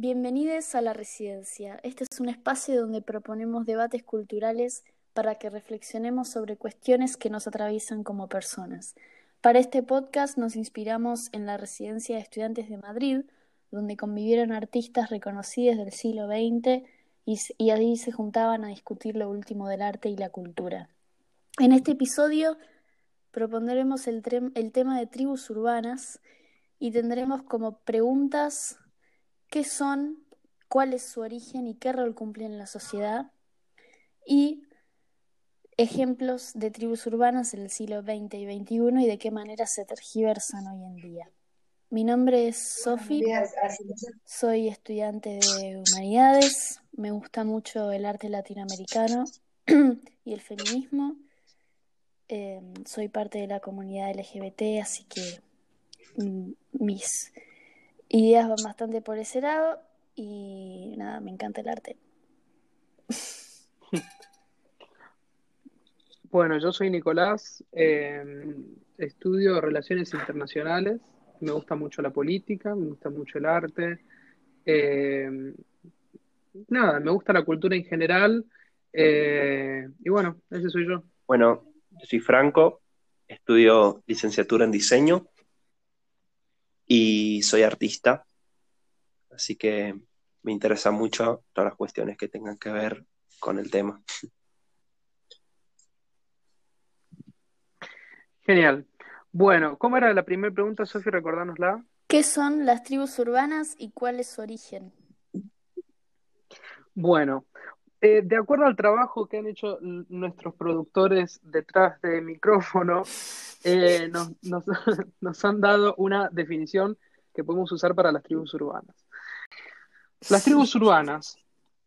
Bienvenidos a La Residencia. Este es un espacio donde proponemos debates culturales para que reflexionemos sobre cuestiones que nos atraviesan como personas. Para este podcast nos inspiramos en la Residencia de Estudiantes de Madrid, donde convivieron artistas reconocidos del siglo XX y, allí se juntaban a discutir lo último del arte y la cultura. En este episodio propondremos el tema de tribus urbanas y tendremos como preguntas qué son, cuál es su origen y qué rol cumplen en la sociedad, y ejemplos de tribus urbanas en el siglo XX y XXI y de qué manera se tergiversan hoy en día. Mi nombre es Sofi, soy estudiante de humanidades, me gusta mucho el arte latinoamericano y el feminismo, eh, soy parte de la comunidad LGBT, así que mm, mis ideas van bastante por ese lado y nada, me encanta el arte. Bueno, yo soy Nicolás, eh, estudio relaciones internacionales, me gusta mucho la política, me gusta mucho el arte, eh, nada, me gusta la cultura en general eh, y bueno, ese soy yo. Bueno, yo soy Franco, estudio licenciatura en diseño y soy artista, así que me interesa mucho todas las cuestiones que tengan que ver con el tema. Genial. Bueno, ¿cómo era la primera pregunta, Sofía? Recordárnosla. ¿Qué son las tribus urbanas y cuál es su origen? Bueno, eh, de acuerdo al trabajo que han hecho nuestros productores detrás del micrófono, eh, nos, han dado una definición que podemos usar para las tribus urbanas. Las tribus urbanas,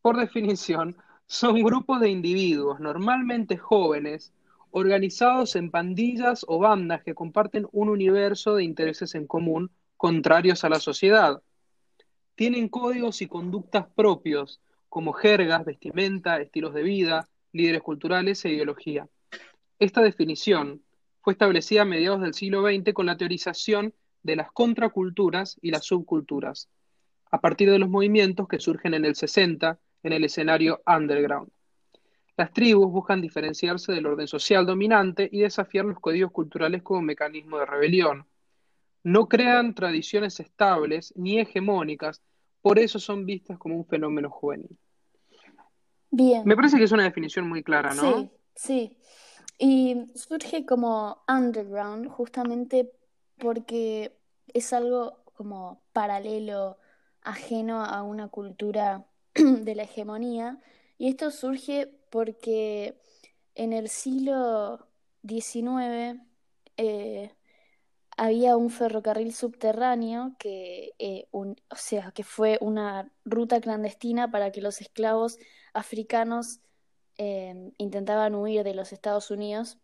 por definición, son grupos de individuos, normalmente jóvenes, organizados en pandillas o bandas que comparten un universo de intereses en común contrarios a la sociedad. Tienen códigos y conductas propios, como jergas, vestimenta, estilos de vida, líderes culturales e ideología. Esta definición fue establecida a mediados del siglo XX con la teorización de las contraculturas y las subculturas, a partir de los movimientos que surgen en el 60 en el escenario underground. Las tribus buscan diferenciarse del orden social dominante y desafiar los códigos culturales como mecanismo de rebelión. No crean tradiciones estables ni hegemónicas, por eso son vistas como un fenómeno juvenil. Bien. Me parece que es una definición muy clara, ¿no? Sí, sí. Y surge como underground justamente porque es algo como paralelo, ajeno a una cultura de la hegemonía. Y esto surge porque en el siglo XIX había un ferrocarril subterráneo que, eh, o sea, que fue una ruta clandestina para que los esclavos africanos em, intentaban huir de los Estados Unidos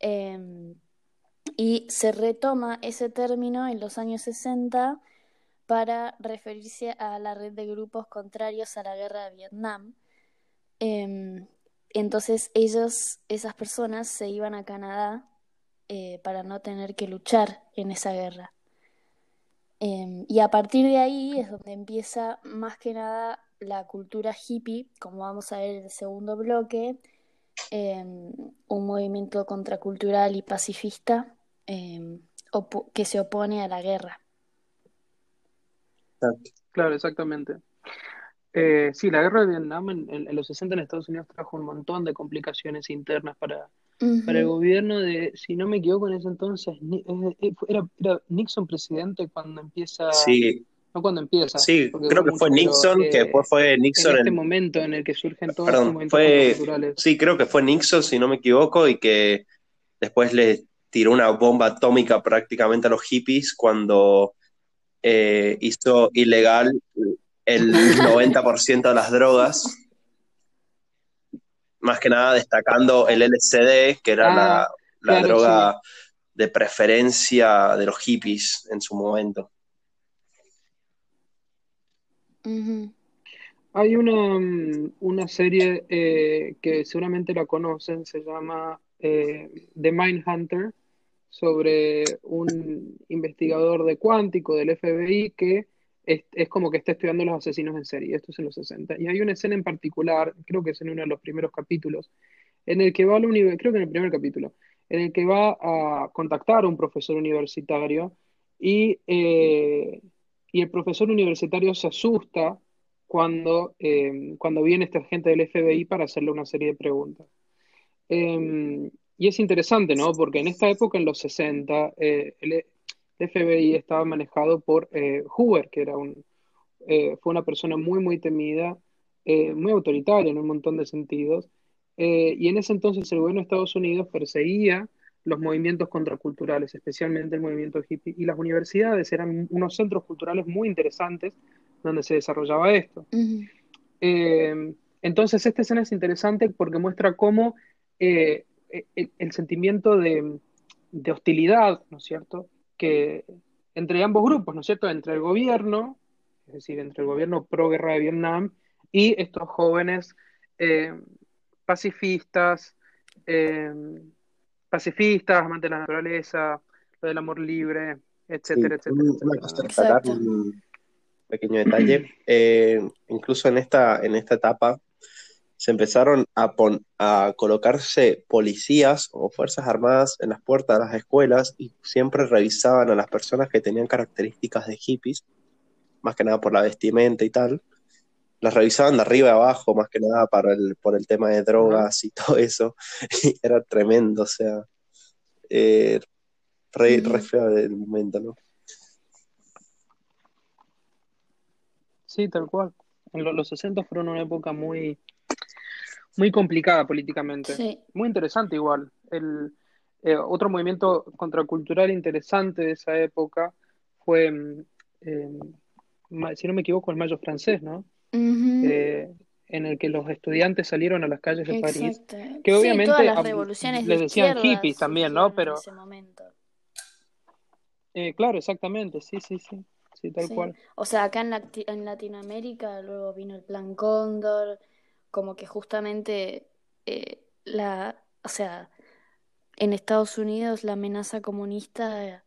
em, y se retoma ese término en los años 60 para referirse a la red de grupos contrarios a la guerra de Vietnam. Em, entonces ellos, esas personas, se iban a Canadá eh, para no tener que luchar en esa guerra. Y a partir de ahí es donde empieza más que nada la cultura hippie, como vamos a ver en el segundo bloque, em, un movimiento contracultural y pacifista em, que se opone a la guerra. Claro, exactamente. Eh, sí, la guerra de Vietnam en, los 60 en Estados Unidos trajo un montón de complicaciones internas para, para el gobierno de, si no me equivoco en ese entonces, eh, eh, era, Nixon presidente cuando empieza... Sí. No cuando empieza. Sí, creo que fue Nixon, que después fue Nixon. En este momento en el que surgen todos los movimientos fue, Sí, creo que fue Nixon, si no me equivoco, y que después le tiró una bomba atómica prácticamente a los hippies cuando hizo ilegal el 90% de las drogas, más que nada destacando el LSD, que era la, ah, droga de preferencia de los hippies en su momento. Hay una, mm, una serie eh, que seguramente la conocen, se llama eh, The Mindhunter, sobre un investigador de cuántico del FBI que es, es, como que está estudiando los asesinos en serie, esto es en los 60. Y hay una escena en particular, creo que es en uno de los primeros capítulos, en el que va a la creo que en el primer capítulo, en el que va a contactar a un profesor universitario y, eh, y el profesor universitario se asusta cuando, eh, cuando viene este agente del FBI para hacerle una serie de preguntas. Eh, y es interesante, ¿no? Porque en esta época, en los 60, el, FBI estaba manejado por Hoover, que era un, fue una persona muy, muy temida, muy autoritaria en un montón de sentidos, eh, y en ese entonces el gobierno de Estados Unidos perseguía los movimientos contraculturales, especialmente el movimiento hippie, y las universidades eran unos centros culturales muy interesantes donde se desarrollaba esto. Eh, entonces, esta escena es interesante porque muestra cómo eh, el, sentimiento de, de, hostilidad, ¿no es cierto?, que entre ambos grupos, ¿no es cierto?, entre el gobierno, es decir, entre el gobierno pro guerra de Vietnam y estos jóvenes pacifistas, eh, pacifistas, amantes de la naturaleza, lo del amor libre, etcétera, etcétera. un pequeño detalle. Eh, incluso en esta, en esta etapa se empezaron a, a colocarse policías o fuerzas armadas en las puertas de las escuelas y siempre revisaban a las personas que tenían características de hippies, más que nada por la vestimenta y tal, las revisaban de arriba a abajo, más que nada para el, por el tema de drogas y todo eso. Y era tremendo, o sea, eh, re, feo del momento, ¿no? Sí, tal cual. En los 60 fueron una época muy, muy complicada políticamente. Muy interesante igual. El, eh, otro movimiento contracultural interesante de esa época fue, mm, eh, si no me equivoco, el Mayo francés, ¿no? Eh, en el que los estudiantes salieron a las calles de París, que obviamente las revoluciones les decían hippies también, ¿no? Pero eh, claro, exactamente, sí, sí, sí, sí, tal cual. O sea, acá en, en Latinoamérica luego vino el Plan Cóndor, como que justamente eh, la, o sea, en Estados Unidos la amenaza comunista,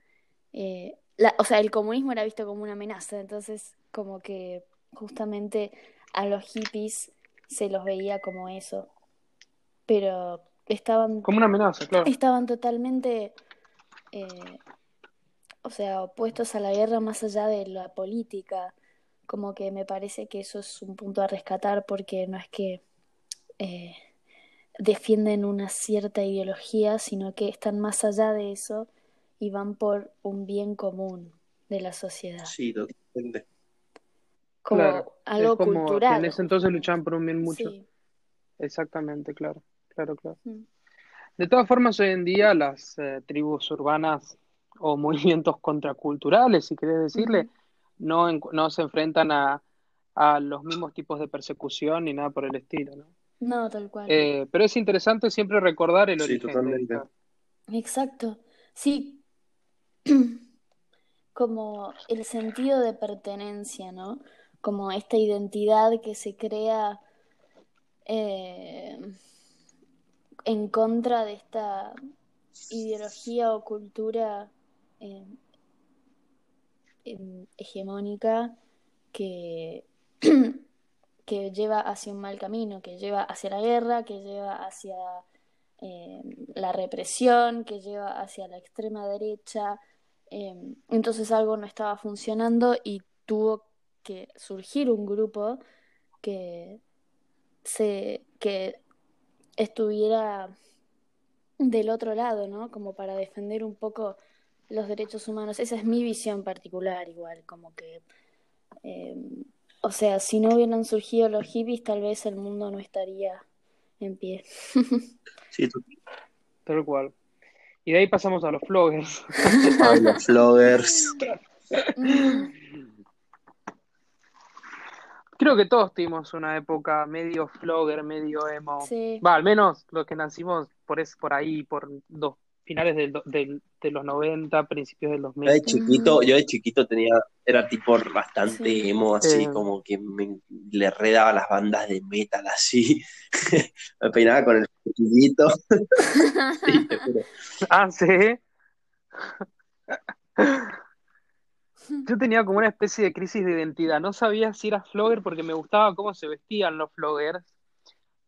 la, o sea, el comunismo era visto como una amenaza, entonces como que justamente a los hippies se los veía como eso. Pero estaban... Como una amenaza, claro. Estaban totalmente, eh, o sea, opuestos a la guerra más allá de la política. Como que me parece que eso es un punto a rescatar porque no es que eh, defienden una cierta ideología, sino que están más allá de eso y van por un bien común de la sociedad. Sí, totalmente como algo cultural. En ese entonces luchaban por un bien mucho. Exactamente, claro, claro, claro. Mm. De todas formas, hoy en día las eh, tribus urbanas o movimientos contraculturales, si querés decirle, no, no se enfrentan a, a, los mismos tipos de persecución ni nada por el estilo, ¿no? No, tal cual. Eh, pero es interesante siempre recordar el origen. Totalmente. Exacto. Sí. Como el sentido de pertenencia, ¿no? Como esta identidad que se crea eh, en contra de esta ideología o cultura eh, em, hegemónica que, que lleva hacia un mal camino, que lleva hacia la guerra, que lleva hacia eh, la represión, que lleva hacia la extrema derecha. entonces algo no estaba funcionando y tuvo que surgir un grupo que se que estuviera del otro lado, ¿no? Como para defender un poco los derechos humanos. Esa es mi visión particular, igual, como que, eh, o sea, si no hubieran surgido los hippies, tal vez el mundo no estaría en pie. sí, tal cual. Y de ahí pasamos a los floggers. a los floggers. Creo que todos tuvimos una época medio flogger, medio emo. Va, al menos los que nacimos por, es, por ahí, por dos finales del, de los 90, principios del 2000. Yo de chiquito, yo de chiquito tenía, era tipo bastante emo, así como que me, le redaba las bandas de metal así. me peinaba con el chiquito. ah, sí. Yo tenía como una especie de crisis de identidad. No sabía si era flogger porque me gustaba cómo se vestían los floggers,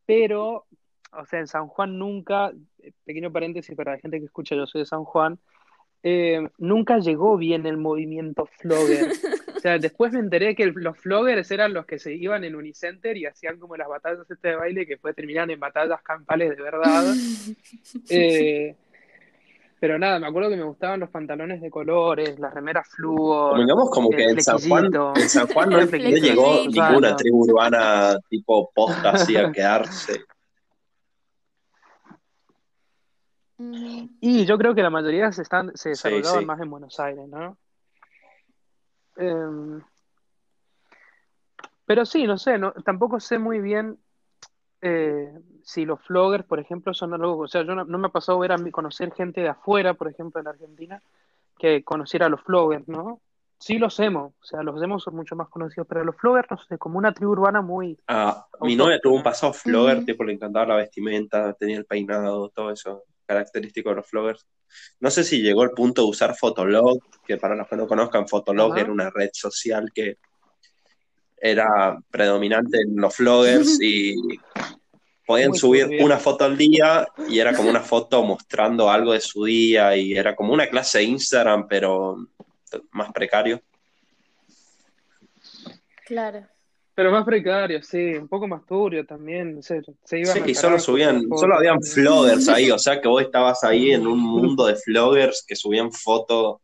pero, o sea, en San Juan nunca, pequeño paréntesis para la gente que escucha, yo soy de San Juan, eh, nunca llegó bien el movimiento flogger. O sea, después me enteré que los floggers eran los que se iban en Unicenter y hacían como las batallas este de baile que después terminaban en batallas campales de verdad. Eh, pero nada, me acuerdo que me gustaban los pantalones de colores, las remeras fluo. Digamos como que en San, Juan, en San Juan no, llegó ninguna tribu urbana tipo posta así a quedarse. Y yo creo que la mayoría se, están, se desarrollaban más en Buenos Aires, ¿no? Em, pero sí, no sé, no, tampoco sé muy bien eh, si los floggers, por ejemplo, son algo, o sea, yo no, me ha pasado ver a mí conocer gente de afuera, por ejemplo, en Argentina, que conociera a los floggers, ¿no? Sí los hemos, o sea, los hemos son mucho más conocidos, pero los floggers, no sé, como una tribu urbana muy... Ah, mi novia tuvo un pasado flogger, tipo, le encantaba la vestimenta, tenía el peinado, todo eso característico de los floggers. No sé si llegó el punto de usar Fotolog, que para los que no conozcan, Fotolog era una red social que era predominante en los floggers y podían subir una foto al día y era como una foto mostrando algo de su día y era como una clase de Instagram, pero más precario. Claro. Pero más precario, sí, un poco más turbio también. Se, se sí, solo subían, solo habían floggers ahí, o sea que vos estabas ahí en un mundo de floggers que subían fotos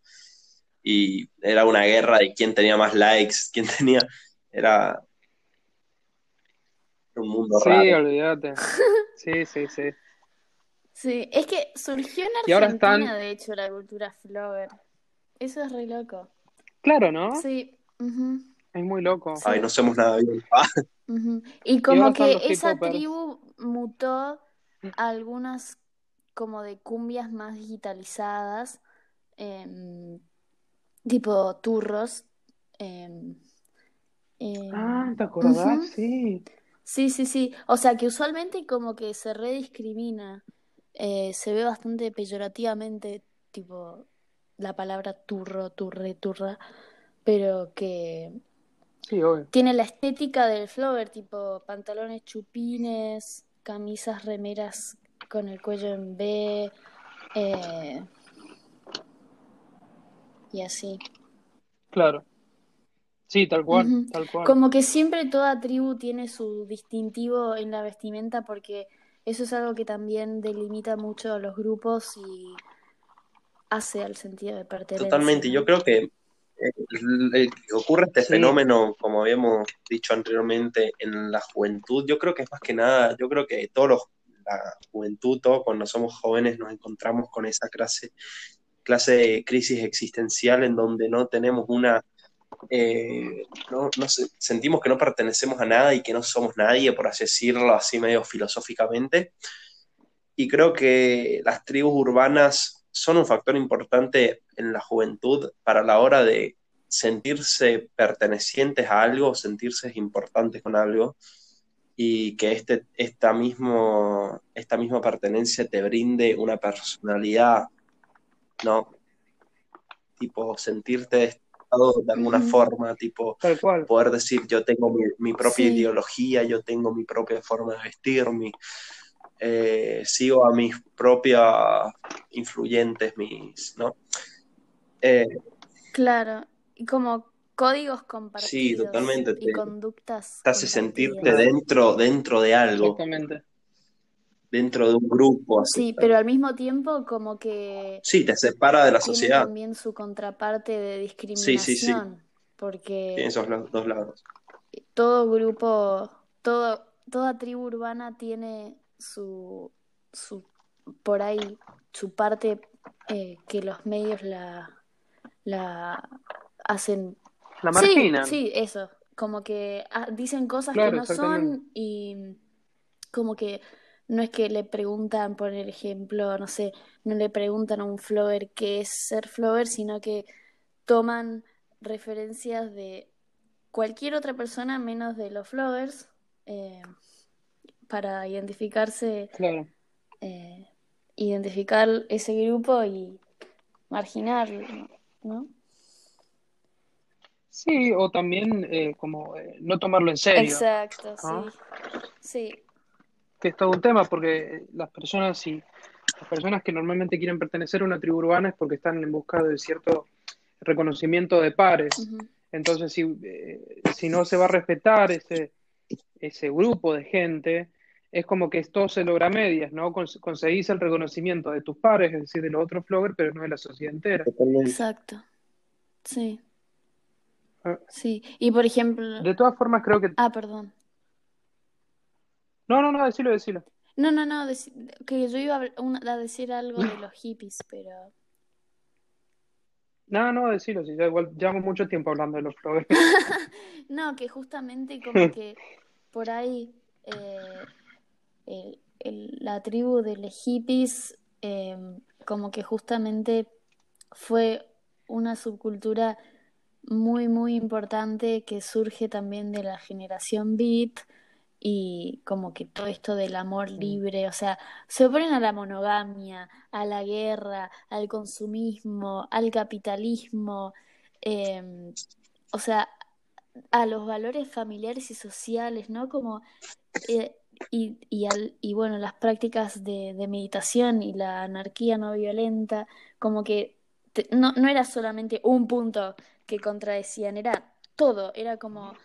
y era una guerra de quién tenía más likes, quién tenía. Era un mundo sí, raro. Sí, olvídate. Sí, sí, sí. Sí, es que surgió en Argentina, de hecho, la cultura flogger. Eso es re loco. Claro, ¿no? Sí. Es muy loco. Ay, no hacemos nada bien. Y como que esa tribu mutó a algunas como de cumbias más digitalizadas, em, tipo turros. Em, em, ah, ¿te acordás? Sí. Sí, sí, sí. O sea que usualmente como que se rediscrimina, eh, se ve bastante peyorativamente, tipo la palabra turro, turre, turra, pero que tiene la estética del flower, tipo pantalones chupines, camisas, remeras con el cuello en B, eh, y así. Claro. Sí, tal cual, tal cual. Como que siempre toda tribu tiene su distintivo en la vestimenta porque eso es algo que también delimita mucho a los grupos y hace al sentido de pertenencia. Totalmente, yo creo que eh, ocurre este fenómeno, como habíamos dicho anteriormente, en la juventud, yo creo que es más que nada, yo creo que todos los, la juventud, todos cuando somos jóvenes nos encontramos con esa clase, clase de crisis existencial en donde no tenemos una eh, no, sentimos que no pertenecemos a nada y que no somos nadie, por así decirlo, así medio filosóficamente. Y creo que las tribus urbanas son un factor importante en la juventud para la hora de sentirse pertenecientes a algo, sentirse importantes con algo y que este, esta, mismo, esta misma pertenencia te brinde una personalidad, ¿no? Tipo, sentirte de alguna forma, tipo poder decir yo tengo mi, propia ideología, yo tengo mi propia forma de vestir, eh, sigo a mis propias influyentes, mis, ¿no? Eh, claro, y como códigos compartidos sí, totalmente, y conductas. Te hace sentirte dentro, dentro de algo. Exactamente dentro de un grupo. Así. Sí, pero al mismo tiempo como que... Sí, te separa de la tiene sociedad. también su contraparte de discriminación. Sí, sí, sí. Porque... Tiene esos dos lados. Todo grupo, todo, toda tribu urbana tiene su, su por ahí, su parte eh, que los medios la, la hacen... La marginan. Sí, sí, eso. Como que ah, dicen cosas que no son y como que no es que le preguntan, por ejemplo, no sé, no le preguntan a un flower qué es ser flower, sino que toman referencias de cualquier otra persona menos de los flowers eh, para identificarse, eh, identificar ese grupo y marginarlo, ¿no? Sí, o también eh, como no tomarlo en serio. Exacto, ¿no? sí. Sí, Que es todo un tema porque las personas, si, las personas que normalmente quieren pertenecer a una tribu urbana es porque están en busca de cierto reconocimiento de pares. Entonces, si, eh, si no se va a respetar ese, ese grupo de gente, es como que todo se logra a medias, ¿no? Cons- conseguís el reconocimiento de tus pares, es decir, de los otros floggers, pero no de la sociedad entera. Exacto. Sí, Ah, sí. Y por ejemplo, De todas formas, creo que... ah, perdón. No, no, no, decilo, decilo. No, no, no, que yo iba a, decir algo de los hippies, pero No, no, decilo, si ya igual llevamos mucho tiempo hablando de los floggers. no, que justamente como que por ahí eh, el- el- la tribu de los hippies eh, como que justamente fue una subcultura muy, muy importante que surge también de la generación beat y como que todo esto del amor libre, o sea, se oponen a la monogamia, a la guerra, al consumismo, al capitalismo, eh, o sea, a los valores familiares y sociales, ¿no? Como, eh, y, y, al- y bueno, las prácticas de, de meditación y la anarquía no violenta, como que te- no, no era solamente un punto que contradecían, era todo, era como,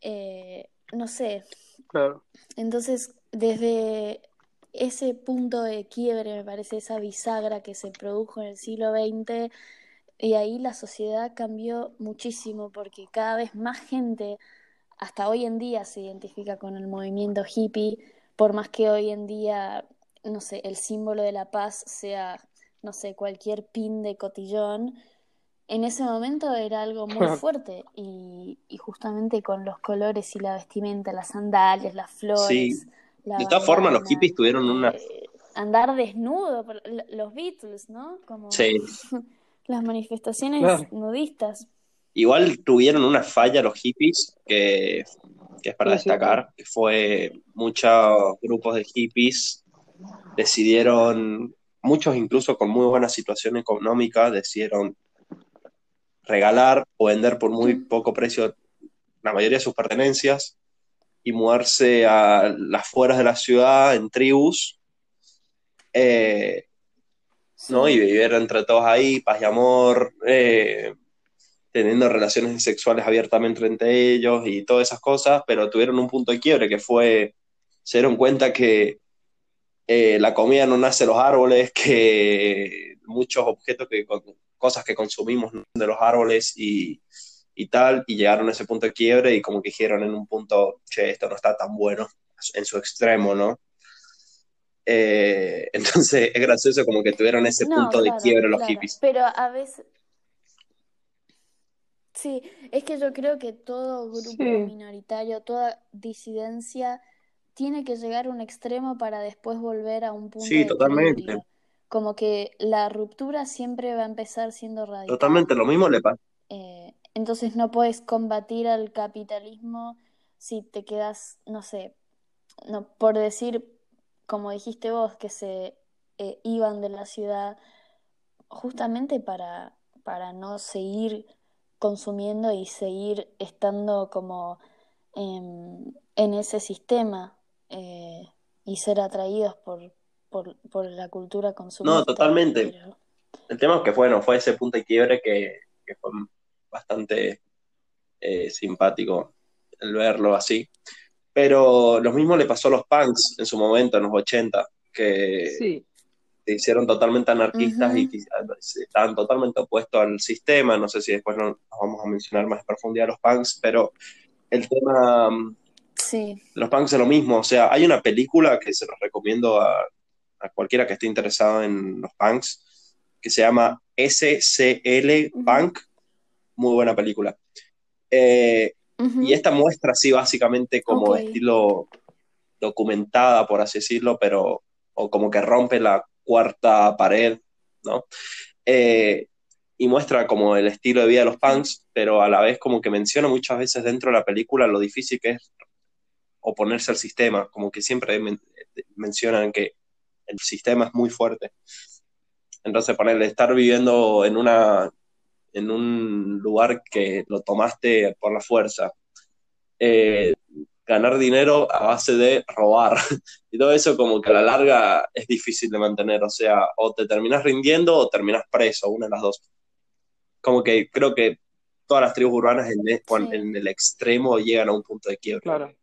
eh, no sé, Claro. entonces desde ese punto de quiebre, me parece, esa bisagra que se produjo en el siglo XX, y ahí la sociedad cambió muchísimo porque cada vez más gente, hasta hoy en día, se identifica con el movimiento hippie, por más que hoy en día, no sé, el símbolo de la paz sea, no sé, cualquier pin de cotillón. En ese momento era algo muy fuerte y, y justamente con los colores y la vestimenta, las sandalias, las flores, Sí. la De todas formas, los hippies tuvieron una... eh, andar desnudo, los Beatles, ¿no? Como Sí. las manifestaciones nudistas. Igual tuvieron una falla los hippies que, que es para sí, destacar, que fue muchos grupos de hippies decidieron, muchos incluso con muy buena situación económica, decidieron regalar o vender por muy poco precio la mayoría de sus pertenencias y mudarse a las afueras de la ciudad en tribus, eh, ¿no? Y vivir entre todos ahí, paz y amor, eh, teniendo relaciones sexuales abiertamente entre ellos y todas esas cosas, pero tuvieron un punto de quiebre que fue, se dieron cuenta que eh, la comida no nace de los árboles, que muchos objetos, que, cosas que consumimos de los árboles y, y tal, y llegaron a ese punto de quiebre y como que dijeron en un punto, che, esto no está tan bueno en su extremo, ¿no? Eh, entonces es gracioso como que tuvieron ese No, punto de quiebre los claro. hippies. Pero a veces. Sí, es que yo creo que todo grupo Sí. minoritario, toda disidencia, tiene que llegar a un extremo para después volver a un punto Sí, de totalmente. equilibrio. Como que la ruptura siempre va a empezar siendo radical. Totalmente, lo mismo le pasa. Eh, entonces no puedes combatir al capitalismo si te quedas, no sé, no, por decir, como dijiste vos, que se eh, iban de la ciudad justamente para, para no seguir consumiendo y seguir estando como en ese sistema eh, y ser atraídos por, por, por la cultura consumista. No, totalmente. Pero El tema es que, bueno, fue ese punto de quiebre que, que fue bastante eh, simpático el verlo así. Pero lo mismo le pasó a los punks en su momento, en los 80, que Sí, se hicieron totalmente anarquistas Ujú. y que estaban totalmente opuestos al sistema. No sé si después no- nos vamos a mencionar más en profundidad los punks, pero el tema mm, sí. los punks es lo mismo. O sea, hay una película que se los recomiendo a, a cualquiera que esté interesado en los punks, que se llama SCL. Punk. Muy buena película. Eh, Ujú. y esta muestra así básicamente como Ok. estilo documentada, por así decirlo, pero o como que rompe la cuarta pared, ¿no? Eh, y muestra como el estilo de vida de los punks, pero a la vez como que menciona muchas veces dentro de la película lo difícil que es oponerse al sistema, como que siempre men- mencionan que el sistema es muy fuerte. Entonces, ponerle estar viviendo en una en un lugar que lo tomaste por la fuerza. Eh, ganar dinero a base de robar. Y todo eso como que a la larga es difícil de mantener. O sea, o te terminas rindiendo o terminas preso, una de las dos. Como que creo que todas las tribus urbanas en, el, en el extremo llegan a un punto de quiebre. Claro.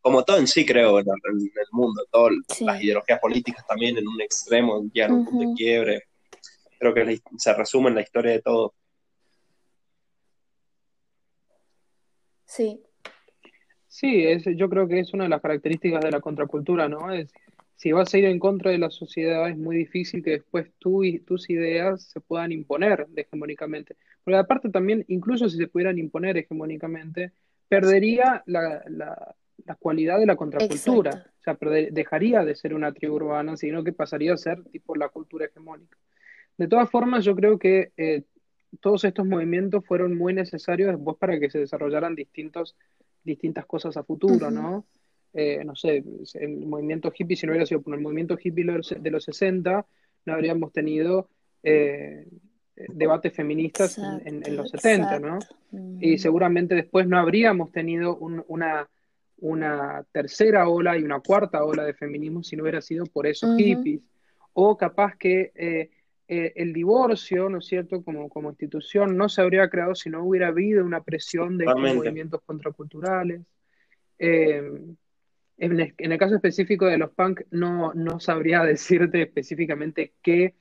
Como todo en sí, creo, en, el mundo. Todas las ideologías políticas también en un extremo llegan a un punto de quiebre. Creo que se resume en la historia de todo. Sí, Sí, es, yo creo que es una de las características de la contracultura, ¿no? Es, si vas a ir en contra de la sociedad, es muy difícil que después tú y tus ideas se puedan imponer hegemónicamente. Porque aparte también, incluso si se pudieran imponer hegemónicamente, perdería la, la, cualidad de la contracultura. O sea, dejaría de ser una tribu urbana, sino que pasaría a ser tipo la cultura hegemónica. De todas formas, yo creo que eh, todos estos movimientos fueron muy necesarios después para que se desarrollaran distintos distintas cosas a futuro, ¿no? Eh, no sé, el movimiento hippie, si no hubiera sido por el movimiento hippie de los 60, no habríamos tenido eh, debates feministas en, los 70, ¿no? Y seguramente después no habríamos tenido una, una tercera ola y una cuarta ola de feminismo si no hubiera sido por esos hippies. O capaz que eh, eh, el divorcio, ¿no es cierto?, como, como institución no se habría creado si no hubiera habido una presión de movimientos contraculturales. Eh, en, el, caso específico de los punk, no, no sabría decirte específicamente qué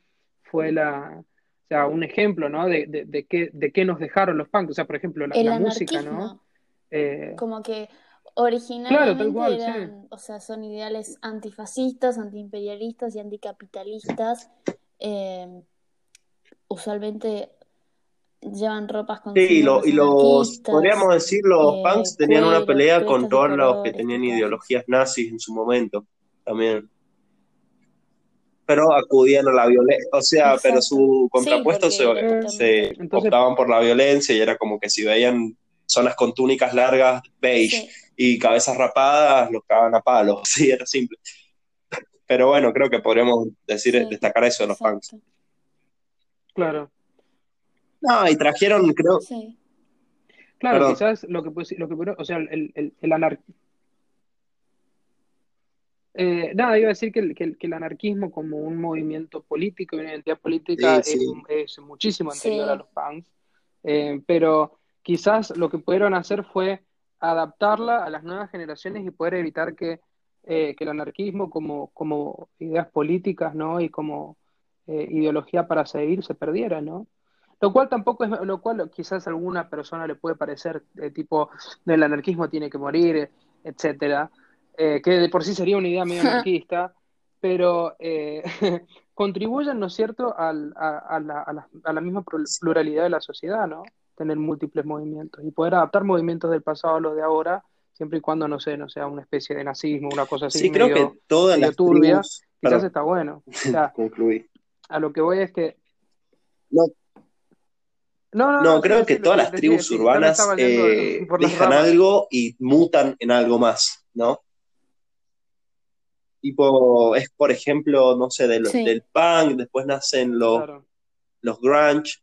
fue la, o sea, un ejemplo, ¿no? De, de, qué, de qué nos dejaron los punk. O sea, por ejemplo, la, música, ¿no? Eh, como que originalmente eran, o sea, son ideales antifascistas, antiimperialistas y anticapitalistas. Eh, usualmente llevan ropas con Sí, y, los, podríamos decir, los eh, punks tenían una pelea con todos los que tenían ideologías nazis en su momento, también. Pero acudían a la violencia, o sea, pero su contrapuesto se, optaban por la violencia y era como que si veían zonas con túnicas largas, beige, y cabezas rapadas, los cagaban a palos, sí, era simple. Pero bueno, creo que podríamos decir, destacar eso de los punks. Claro. No, y trajeron, creo. Sí. Claro, quizás lo que, lo que o sea, el, el, el anarquismo. Eh, nada, iba a decir que el, que, el, anarquismo como un movimiento político y una identidad política Es, muchísimo anterior a los punks, eh, pero quizás lo que pudieron hacer fue adaptarla a las nuevas generaciones y poder evitar que eh, que el anarquismo como, como ideas políticas, ¿no? Y como eh, ideología para seguir se perdiera, ¿no? Lo cual tampoco es, lo cual quizás a alguna persona le puede parecer eh, tipo, el anarquismo tiene que morir, etcétera, que de por sí sería una idea medio anarquista, pero contribuyen, ¿no es cierto?, al, a, a, la, a, la, a la misma pluralidad de la sociedad, ¿no? Tener múltiples movimientos y poder adaptar movimientos del pasado a los de ahora siempre y cuando no sé, no sea una especie de nazismo, una cosa así. Sí, creo que todas las turbia, quizás está bueno. A lo que voy es que. No. No, no, creo que todas las tribus urbanas eh, dejan algo y mutan en algo más, ¿no? Tipo, es por ejemplo, no sé, del punk, después nacen los, los grunge,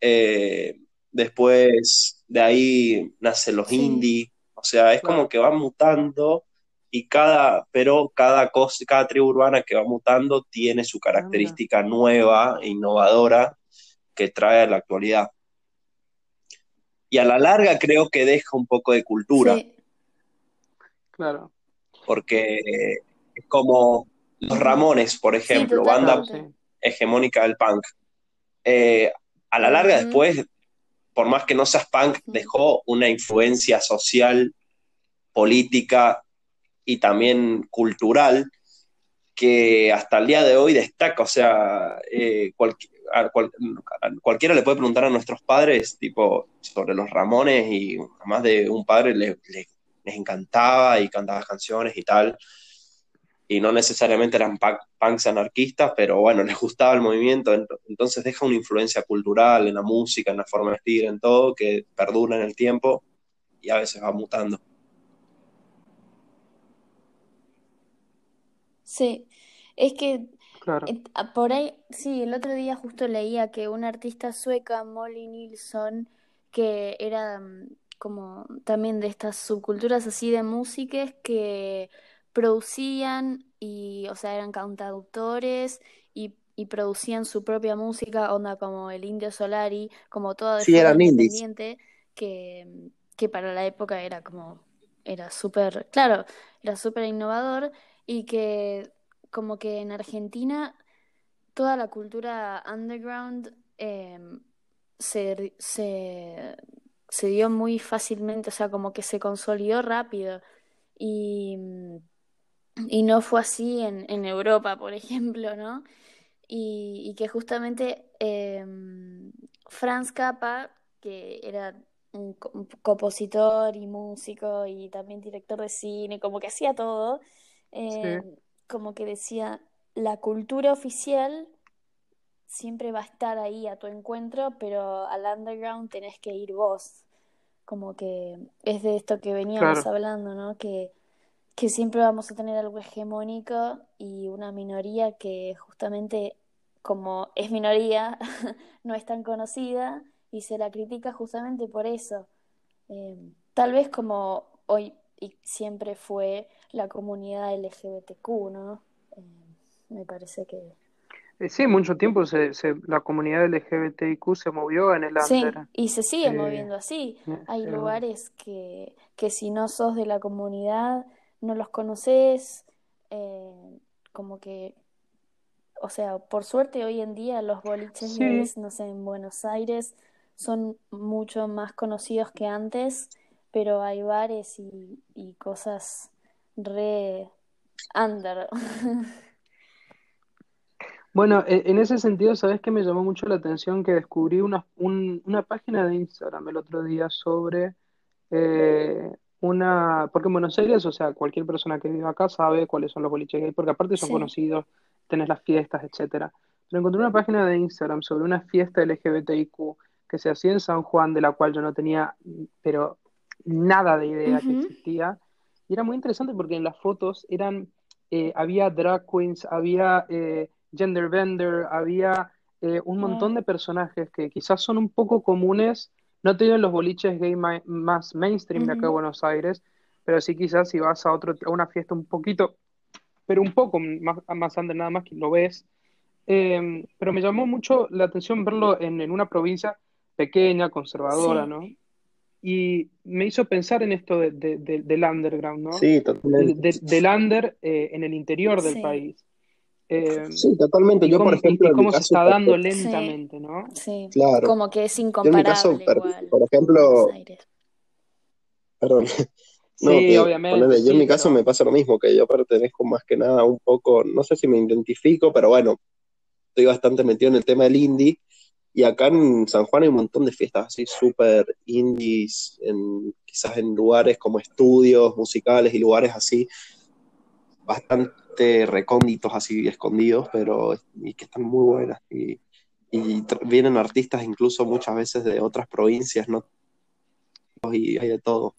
eh, después de ahí nacen los indie, o sea, es como que va mutando y cada, pero cada cosa, cada tribu urbana que va mutando tiene su característica nueva e innovadora que trae a la actualidad. Y a la larga creo que deja un poco de cultura. Claro. Porque es como los Ramones, por ejemplo, banda hegemónica del punk. Eh, a la larga después por más que no seas punk, dejó una influencia social, política y también cultural que hasta el día de hoy destaca. O sea, eh, cualquiera le puede preguntar a nuestros padres, tipo, sobre los Ramones y más de un padre les encantaba y cantaba canciones y tal y no necesariamente eran punks anarquistas, pero bueno, les gustaba el movimiento, entonces deja una influencia cultural en la música, en la forma de vestir, en todo, que perdura en el tiempo y a veces va mutando. Sí, es que Claro. Eh, ah, Por ahí, sí, el otro día justo leía que una artista sueca, Molly Nilsson, que era mm, como también de estas subculturas así de músicas que producían y, o sea, eran cantautores y, y producían su propia música, onda como el Indio Solari, como todo Sí, eran independiente, que, que para la época era como, era súper, claro, era súper innovador y que como que en Argentina toda la cultura underground eh, se, se, se dio muy fácilmente, o sea, como que se consolidó rápido. Y, y no fue así en, en Europa, por ejemplo, ¿no? Y, y que justamente eh, Franz Cappa, que era un, co- un compositor y músico y también director de cine, como que hacía todo, Sí, eh, como que decía, la cultura oficial siempre va a estar ahí a tu encuentro, pero al underground tenés que ir vos. Como que es de esto que veníamos claro. hablando, ¿no? Que, que siempre vamos a tener algo hegemónico y una minoría que justamente como es minoría, no es tan conocida y se la critica justamente por eso. Eh, tal vez como hoy y siempre fue la comunidad LGBTQ, ¿no? Eh, me parece que Eh, sí, mucho tiempo se, se- la comunidad LGBTIQ se movió en el Sí, under. y se sigue Eh, moviendo así. eh, Hay lugares que, que si no sos de la comunidad, no los conoces, eh, como que, o sea, por suerte hoy en día los boliches sí, no sé, en Buenos Aires son mucho más conocidos que antes, pero hay bares y, y cosas re under. Bueno, e- en ese sentido, ¿sabes qué me llamó mucho la atención? Que descubrí una, un- una página de Instagram el otro día sobre eh, una... Porque en Buenos Aires, o sea, cualquier persona que viva acá sabe cuáles son los boliches gay, porque aparte son Sí, conocidos, tenés las fiestas, etcétera. Pero encontré una página de Instagram sobre una fiesta LGBTIQ que se hacía en San Juan, de la cual yo no tenía, pero nada de idea que existía. Y era muy interesante porque en las fotos eran, eh, había drag queens, había eh, gender bender, había eh, un montón wow, de personajes que quizás son un poco comunes, no te digo en los boliches gay ma- más mainstream de acá de Buenos Aires, pero sí quizás si vas a otro, a una fiesta un poquito, pero un poco más, más under nada más que lo ves. Eh, pero me llamó mucho la atención verlo en, en una provincia pequeña, conservadora, sí, ¿no? Y me hizo pensar en esto de- de- de- del underground, ¿no? Sí, De- totalmente. de- del under eh, en el interior del sí, país. Eh, Sí, totalmente. Yo, por cómo, ejemplo, y en mi cómo se caso, está dando ejemplo, sí, lentamente, ¿no? sí, claro, como que es yo en mi caso, incomparable per- igual por ejemplo, perdón, no, Sí, que obviamente, ponele, yo en mi caso me pasa lo mismo, que yo pertenezco más que nada un poco, no sé si me identifico, pero bueno, estoy bastante metido en el tema del indie. Y acá en San Juan hay un montón de fiestas así súper indies, en, quizás en lugares como estudios musicales y lugares así, bastante recónditos, así escondidos, pero y que están muy buenas. Y, vienen artistas incluso muchas veces de otras provincias, ¿no? Y hay de todo.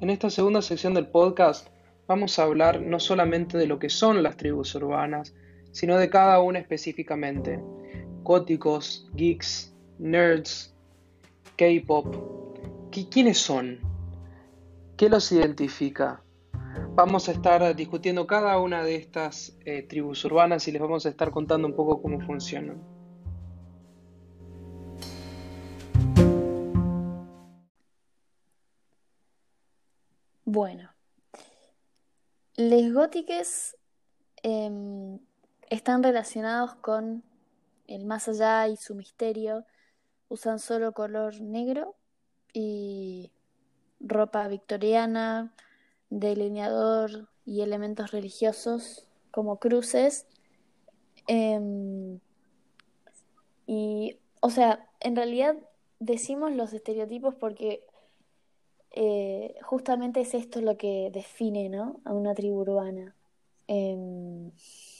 en esta segunda sección del podcast vamos a hablar no solamente de lo que son las tribus urbanas, sino de cada una específicamente. Góticos, geeks, nerds, K-pop. ¿Qui- ¿Quiénes son? ¿Qué los identifica? Vamos a estar discutiendo cada una de estas eh, tribus urbanas y les vamos a estar contando un poco cómo funcionan. Bueno, les gótiques em, están relacionados con el más allá y su misterio. Usan solo color negro y ropa victoriana, delineador y elementos religiosos como cruces. Em, y, o sea, en realidad decimos los estereotipos porque eh, justamente es esto lo que define, ¿no? a una tribu urbana. Em,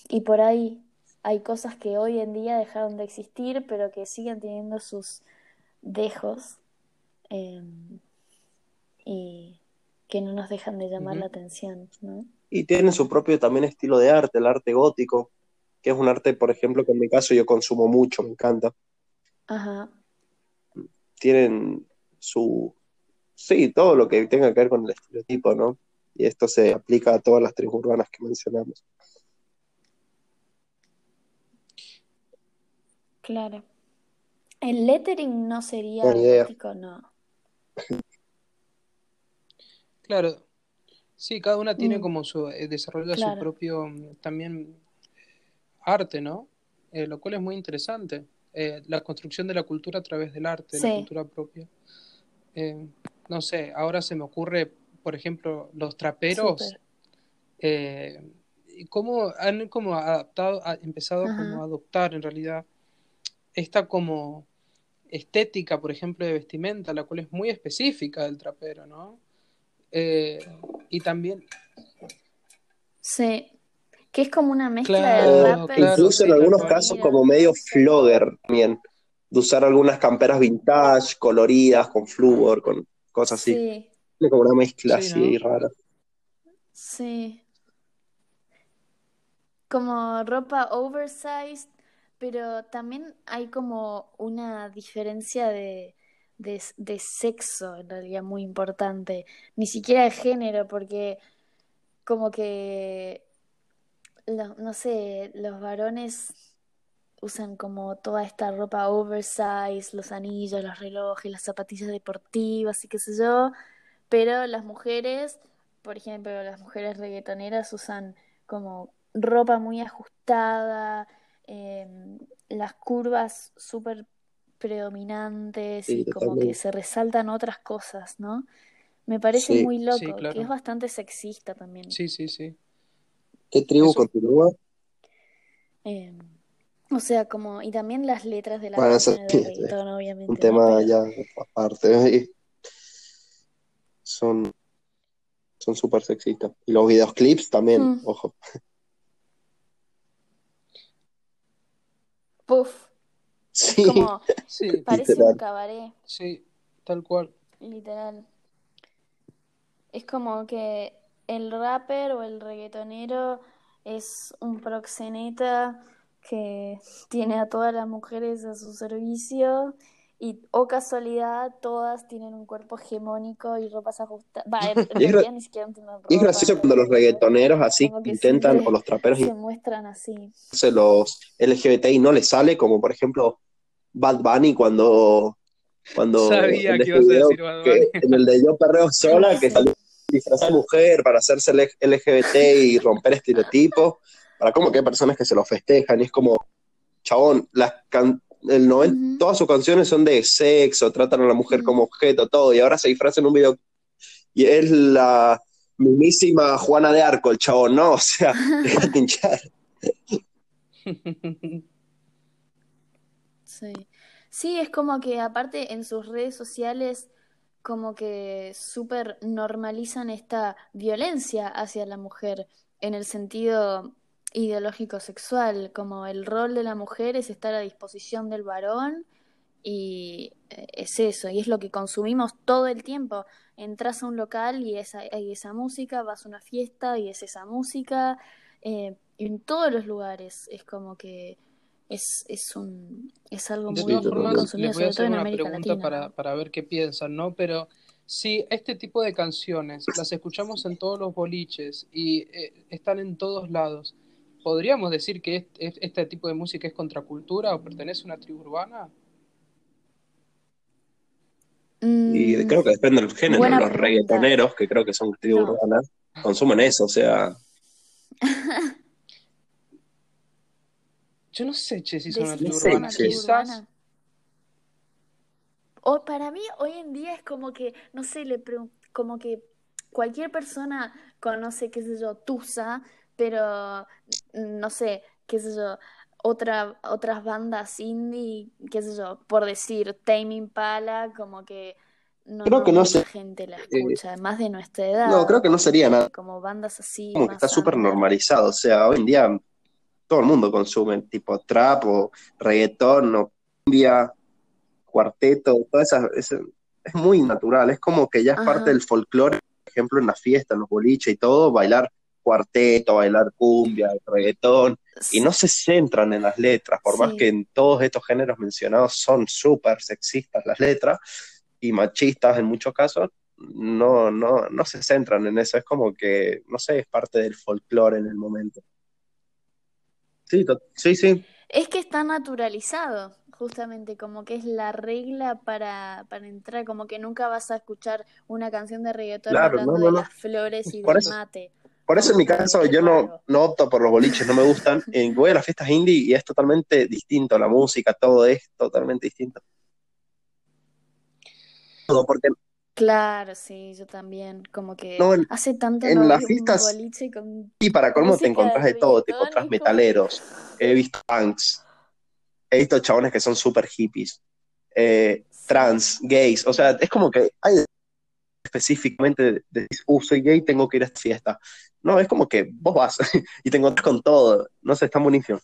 y por ahí hay cosas que hoy en día dejaron de existir, pero que siguen teniendo sus dejos. Em, y que no nos dejan de llamar la atención, ¿no? Y tienen su propio también estilo de arte, el arte gótico, que es un arte, por ejemplo, que en mi caso yo consumo mucho, me encanta. Ajá. Tienen su, sí, todo lo que tenga que ver con el estereotipo, ¿no? Y esto se aplica a todas las tribus urbanas que mencionamos. Claro. El lettering no sería gótico, no. Claro, sí, cada una tiene Mm, como su, eh, desarrolla su propio mm, también arte, ¿no? Eh, lo cual es muy interesante. Eh, la construcción de la cultura a través del arte, de la Sí, cultura propia. Eh, no sé, ahora se me ocurre, por ejemplo, los traperos, eh, cómo han como adaptado, ha empezado como a adoptar en realidad esta como estética, por ejemplo, de vestimenta, la cual es muy específica del trapero, ¿no? Eh, y también, Sí. Que es como una mezcla de claro, Incluso en algunos casos como medio flogger también, de usar algunas camperas vintage, coloridas, con flúor, con cosas así. Sí, Tiene como una mezcla Sí, así ¿no? rara. sí. Como ropa oversized, pero también hay como una diferencia de, de, sexo, en realidad, muy importante. Ni siquiera de género, porque como que, no sé, los varones usan como toda esta ropa oversize, los anillos, los relojes, las zapatillas deportivas y qué sé yo, pero las mujeres, por ejemplo, las mujeres reggaetoneras usan como ropa muy ajustada, em, las curvas súper predominantes Sí, y como que se resaltan otras cosas, ¿no? Me parece Sí. muy Sí, loco, que es bastante sexista también. Sí, sí, sí. ¿Qué tribu Eso, continúa? Em, o sea, como, y también las letras de las Bueno, de reggaetón, un tema Pero ya aparte. y Son son súper sexistas. Y los videoclips también, hmm, ojo. Puff, es como, sí, parece un cabaret, sí, tal cual. literal. Es como que el rapper o el reggaetonero es un proxeneta que tiene a todas las mujeres a su servicio y, o casualidad, todas tienen un cuerpo hegemónico y ropas ajustadas. Va, en, realidad ni siquiera tienen y es ropa gracioso cuando los reggaetoneros así intentan, o los traperos se muestran así. intentan los LGBTI no les sale, como por ejemplo Bad Bunny cuando, cuando Sabía en que este ibas a decir Bad que Bunny. en el de Yo Perreo Sola, que salió disfrazada de mujer para hacerse LGBT y romper estereotipos, para como que hay personas que se lo festejan, y es como, chabón, las can- el 90 Ujú, todas sus canciones son de sexo, tratan a la mujer como objeto, todo, y ahora se disfraza en un video y es la mismísima Juana de Arco, el chabón, ¿no? O sea, déjate hinchar. Sí. Sí, es como que aparte en sus redes sociales como que súper normalizan esta violencia hacia la mujer en el sentido ideológico sexual, como el rol de la mujer es estar a disposición del varón y eh, es eso, y es lo que consumimos todo el tiempo. Entras a un local y esa, hay esa música, vas a una fiesta y es esa música, eh, en todos los lugares es como que es, es un es algo muy, Sí, consumido, les voy a sobre todo hacer en una América pregunta Latina, para, ¿no? para ver qué piensan, ¿no? Pero si este tipo de canciones las escuchamos en todos los boliches y eh, están en todos lados, ¿podríamos decir que est- est- este tipo de música es contracultura o pertenece a una tribu urbana? Y Mm, creo que depende del género. buena Los pregunta. reggaetoneros, que creo que son tribu No. urbana, consumen eso. O sea, Yo no sé, che, si son una ¿Decís tribu urbana. Quizás? O para mí hoy en día es como que, no sé, le como que cualquier persona conoce, qué sé yo, Tusa, pero no sé, qué sé yo, otra, otras bandas indie, qué sé yo, por decir Tame Impala, como que no, Creo no que no mucha gente la eh, escucha, más de nuestra no, creo edad, que no sería nada. eh, como bandas así Como que está súper normalizado. O sea, hoy en día todo el mundo consume tipo trap o reggaetón o cumbia, cuarteto, todas esas, esas- es muy natural, es como que ya es Ajá. parte del folclore, por ejemplo, en las fiestas, en los boliches y todo, bailar cuarteto, bailar cumbia, reggaetón, y no se centran en las letras, por más que en todos estos géneros mencionados son súper sexistas las letras y machistas en muchos casos, no, no, no se centran en eso, es como que, no sé, es parte del folclore en el momento. Sí, sí, sí, Es que está naturalizado, justamente, como que es la regla para, para entrar, como que nunca vas a escuchar una canción de reggaetón Claro, hablando no, no, de no. las flores y Por del eso- mate. Por eso en mi caso yo no, opto por los boliches, no me gustan. Eh, voy a las fiestas indie y es totalmente distinto, la música, todo es totalmente distinto. Todo, porque Claro, sí, yo también, como que No, en- hace tanto en no las fiestas- boliche con... y para colmo te encontrás de todo, te encontrás como- metaleros, he visto punks, he visto chabones que son súper hippies, eh, trans, gays, o sea, es como que hay específicamente de, uh, soy gay, tengo que ir a esta fiesta. No, es como que vos vas y te encontrás con todo, no sé, está buenísimo.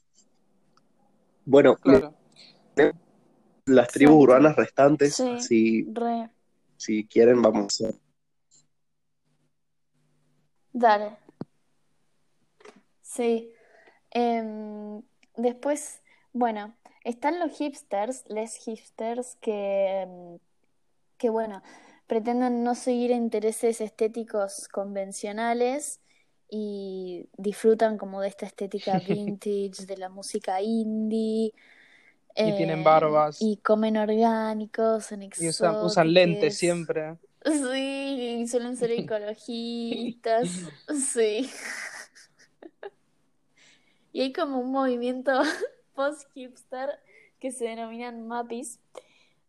Bueno, Claro. las tribus urbanas restantes, Sí. si, Re, si quieren, vamos a dale. Sí. Em, después, bueno, están los hipsters, les hipsters que, em, que bueno, pretenden no seguir intereses estéticos convencionales y disfrutan como de esta estética vintage, de la música indie. Y tienen eh, barbas. Y comen orgánicos, son Y usan, usan lentes siempre. Sí, y suelen ser ecologistas. Sí. Y hay como un movimiento post-hipster que se denominan mappies,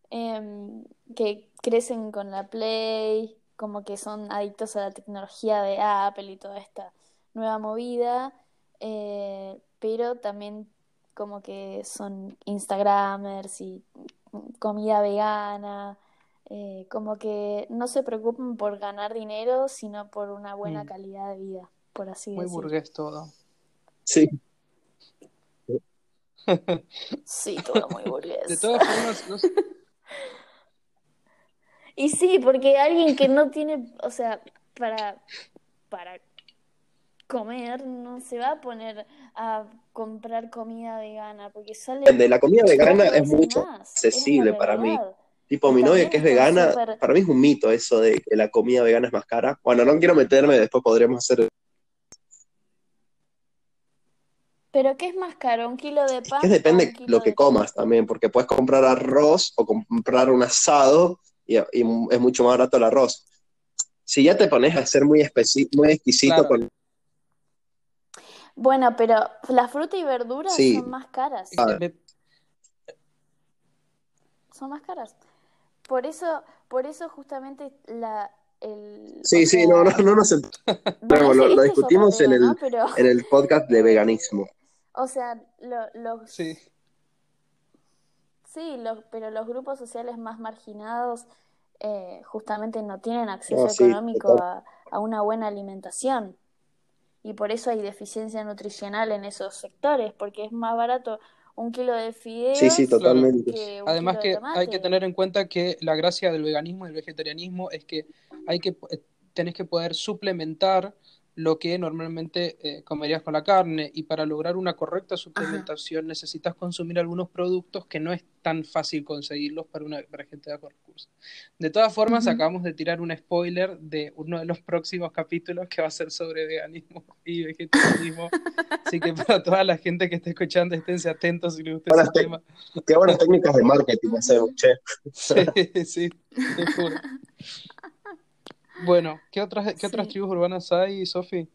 em, que crecen con la Play, como que son adictos a la tecnología de Apple y toda esta nueva movida, eh, pero también como que son Instagramers y comida vegana, eh, como que no se preocupan por ganar dinero, sino por una buena Mm. calidad de vida, por así Muy decirlo. burgués todo. Sí, Sí, todo muy burgués. De todas formas, no sé- Y sí, porque alguien que no tiene, o sea, para, para comer, no se va a poner a comprar comida vegana, porque sale de la comida vegana es mucho más, accesible es para mí. Tipo, mi novia que es vegana, para mí es un mito eso de que la comida vegana es más cara. Bueno, no quiero meterme, después podríamos hacer. Pero ¿qué es más caro? ¿Un kilo de pan Que o depende lo que de comas también, porque puedes comprar arroz o comprar un asado y, y es mucho más barato el arroz. Si ya te pones a ser muy, especi- muy exquisito Claro. con Bueno, pero la fruta y verduras Sí. son más caras. Ah. Son más caras. Por eso, por eso justamente la, el, Sí, sí, sea, no, no, no nos bueno, lo- discutimos en el- ¿no? Pero, en el podcast de veganismo. o sea, lo- los, sí. Sí, los, pero los grupos sociales más marginados eh, justamente no tienen acceso No, sí, económico a, a una buena alimentación. Y por eso hay deficiencia nutricional en esos sectores, porque es más barato un kilo de fideos Sí, sí, totalmente. que un Además kilo que de hay que tener en cuenta que la gracia del veganismo y el vegetarianismo es que hay que eh, tenés que poder suplementar lo que normalmente eh, comerías con la carne y para lograr una correcta suplementación necesitas consumir algunos productos que no es tan fácil conseguirlos para una para gente de recursos. De todas formas, Ujú. acabamos de tirar un spoiler de uno de los próximos capítulos que va a ser sobre veganismo y vegetarianismo. Así que para toda la gente que esté escuchando, esténse atentos si les gusta ese te- tema. Qué buenas técnicas de marketing hacemos, che. Sí, sí, te juro. Bueno, ¿qué otras, qué otras tribus urbanas hay, Sofi?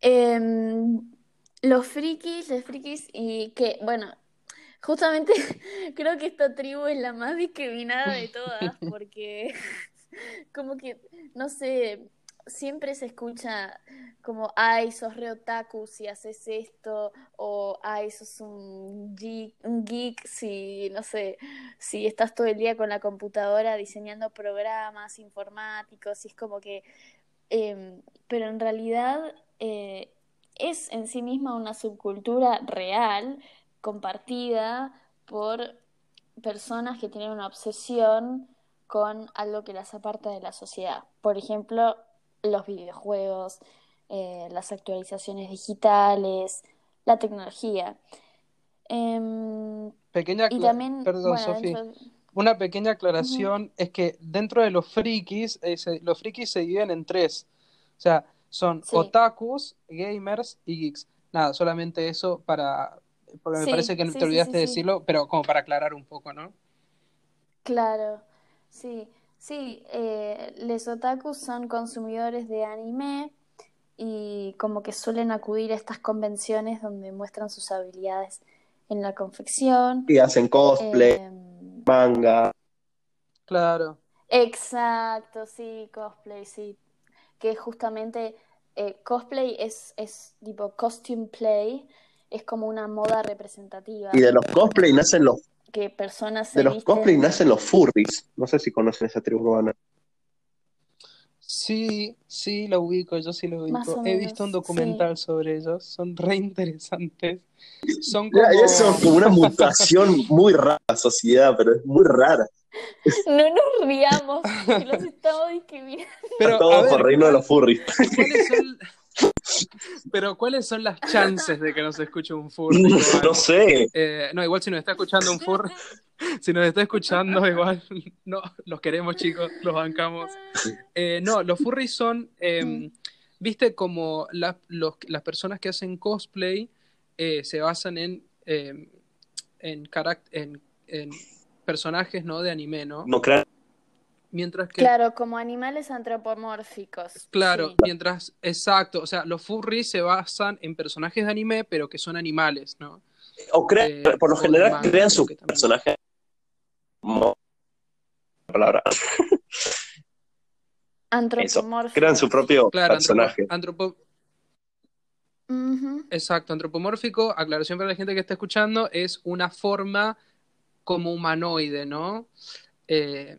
Em, los frikis, los frikis, y que, bueno, justamente creo que esta tribu es la más discriminada de todas, porque como que, no sé, siempre se escucha como, ay, sos re otaku si haces esto, o ay, sos un geek, un geek si, no sé, si estás todo el día con la computadora diseñando programas informáticos, y es como que, em, pero en realidad eh, es en sí misma una subcultura real, compartida por personas que tienen una obsesión con algo que las aparta de la sociedad. Por ejemplo, los videojuegos, eh, las actualizaciones digitales, la tecnología. Em, Pequeña y también, Perdón, bueno, dentro- Una pequeña aclaración es que dentro de los frikis, eh, se- los frikis se dividen en tres. O sea, son Sí. otakus, gamers y geeks. Nada, solamente eso para... Porque me parece que sí, te olvidaste de decirlo, pero como para aclarar un poco, ¿no? Claro, sí, sí, eh, los otakus son consumidores de anime y como que suelen acudir a estas convenciones donde muestran sus habilidades en la confección. Y hacen cosplay, Em, manga. Claro. exacto, sí, cosplay, sí, que justamente eh, cosplay es, es tipo costume play, es como una moda representativa, Y de los cosplay nacen los, que personas de los cosplay nacen los furries. No sé si conocen esa tribu urbana. Sí, sí, lo ubico, yo sí lo ubico. He menos, visto un sí. documental sobre ellos, son re interesantes. Son como... Eso es como una mutación muy rara en la sociedad, pero es muy rara. No nos riamos, los estamos discriminando. Pero, a Todo ver, por reino de los furries. ¿cuáles son... Pero ¿cuáles son las chances de que nos escuche un furry? igual? No sé. Eh, no, igual si nos está escuchando un furry, si nos está escuchando igual, no, los queremos chicos, los bancamos. Eh, no, los furries son, eh, viste, como la- los- las personas que hacen cosplay eh, se basan en, eh, en, en, en personajes, ¿no? De anime, ¿no? No crean. Mientras que, Claro, como animales antropomórficos. claro, sí. mientras, exacto, o sea, los furries se basan en personajes de anime, pero que son animales, ¿no? O crean, Eh, por lo general manga, crean su personaje. Palabra. Antropomórficos. Crean su propio Claro, personaje. antropo-. Exacto, antropomórfico, aclaración para la gente que está escuchando, es una forma como humanoide, ¿no? Eh,